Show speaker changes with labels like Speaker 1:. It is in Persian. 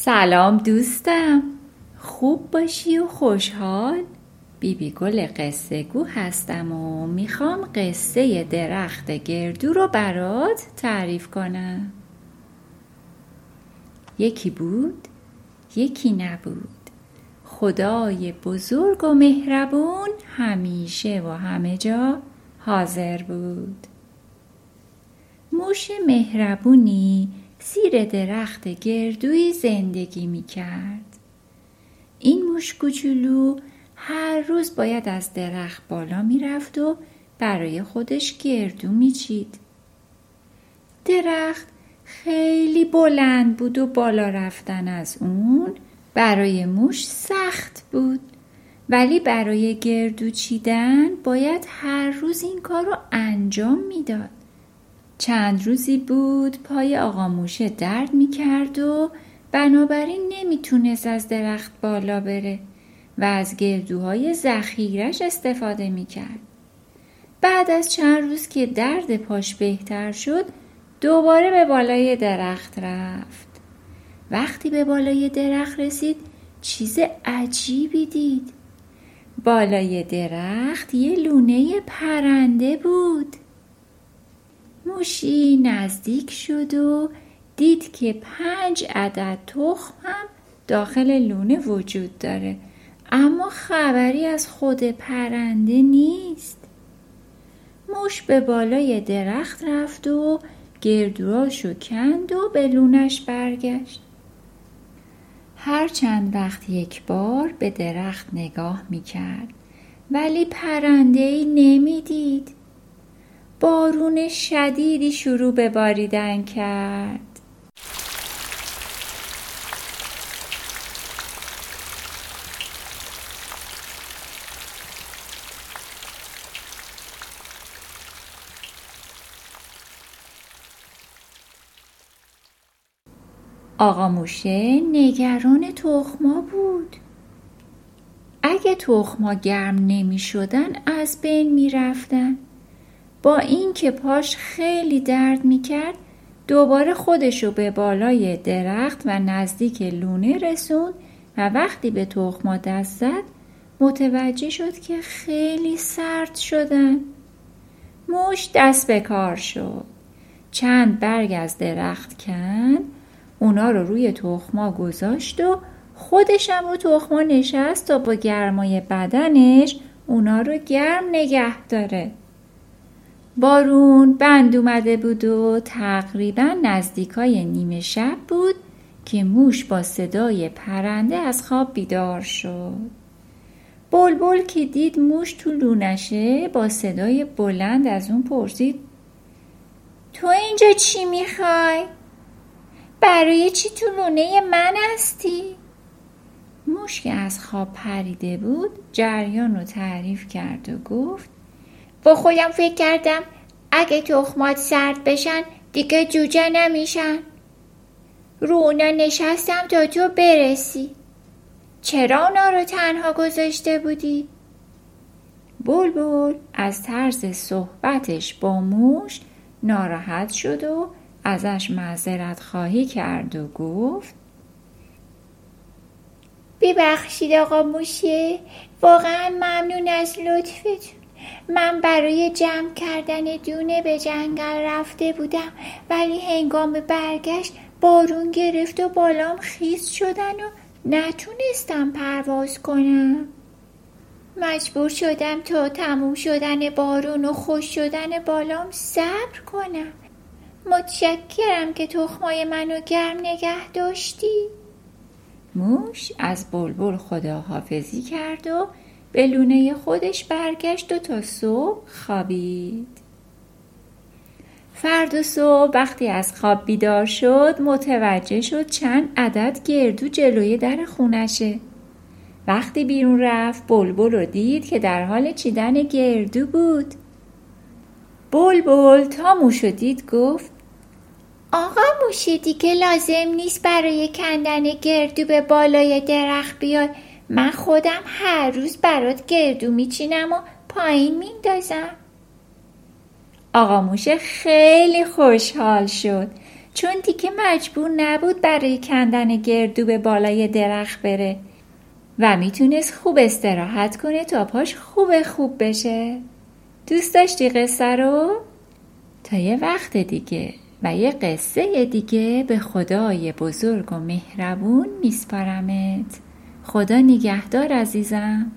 Speaker 1: سلام دوستم. خوب باشی و خوشحال؟ بیبی گل قصه گو هستم و می‌خوام قصه درخت گردو رو برات تعریف کنم. یکی بود یکی نبود. خدای بزرگ و مهربون همیشه و همه جا حاضر بود. موش مهربونی زیر درخت گردوی زندگی می کرد. این موش کوچولو هر روز باید از درخت بالا می رفت و برای خودش گردو می چید. درخت خیلی بلند بود و بالا رفتن از اون برای موش سخت بود ولی برای گردو چیدن باید هر روز این کار رو انجام می‌داد. چند روزی بود پای آقا موشه درد می کرد و بنابراین نمی‌تونست از درخت بالا بره و از گردوهای ذخیرش استفاده می کرد. بعد از چند روز که درد پاش بهتر شد دوباره به بالای درخت رفت. وقتی به بالای درخت رسید چیز عجیبی دید. بالای درخت یه لونه پرنده بود. موشی نزدیک شد و دید که پنج عدد تخم هم داخل لونه وجود داره. اما خبری از خود پرنده نیست. موش به بالای درخت رفت و گردوهاشو کند و به لونش برگشت. هر چند وقت یک بار به درخت نگاه می‌کرد ولی پرنده ای نمی‌دید. بارون شدیدی شروع به باریدن کرد. آقا موشه نگران تخما بود. اگه تخما گرم نمی شدن از بین می رفتن با اینکه پاش خیلی درد می‌کرد دوباره خودشو به بالای درخت و نزدیک لونه رسوند و وقتی به تخما دست زد متوجه شد که خیلی سرد شدن. موش دست به کار شد. چند برگ از درخت کن اونا رو روی تخما گذاشت و خودشم رو تخما نشست تا با گرمای بدنش اونا رو گرم نگه داره. بارون بند اومده بود و تقریبا نزدیکای نیمه شب بود که موش با صدای پرنده از خواب بیدار شد. بلبل که دید موش تو لونشه با صدای بلند از اون پرسید تو اینجا چی می‌خوای؟ برای چی تو لونه من هستی؟ موش که از خواب پریده بود جریان رو تعریف کرد و گفت با خودم فکر کردم اگه تخمات سرد بشن دیگه جوجه نمیشن. رو اونا نشستم تا تو برسی. چرا اونا رو تنها گذاشته بودی؟ بلبل از طرز صحبتش با موش ناراحت شد و ازش معذرت خواهی کرد و گفت ببخشید آقا موشه واقعا ممنون از لطفتون من برای جمع کردن دونه به جنگل رفته بودم ولی هنگام برگشت بارون گرفت و بالام خیس شدن و نتونستم پرواز کنم. مجبور شدم تا تموم شدن بارون و خوش شدن بالام صبر کنم. متشکرم که تخمای منو گرم نگه داشتی. موش از بلبل خداحافظی کرد و به لونه خودش برگشت و تا صبح خوابید. فرد صبح وقتی از خواب بیدار شد متوجه شد چند عدد گردو جلوی در خونشه. وقتی بیرون رفت بلبل رو دید که در حال چیدن گردو بود. بلبل تا موشو دید گفت آقا موشی دیگه لازم نیست برای کندن گردو به بالای درخت بیاد. من خودم هر روز برات گردو میچینم و پایین میندازم. آقا موشه خیلی خوشحال شد. چون دیگه مجبور نبود برای کندن گردو به بالای درخت بره و می‌تونست خوب استراحت کنه تا پاش خوب خوب بشه. دوست داشتی قصه رو؟ تا یه وقت دیگه و یه قصه دیگه به خدای بزرگ و مهربون میسپارمت. خدا نگهدار عزیزم.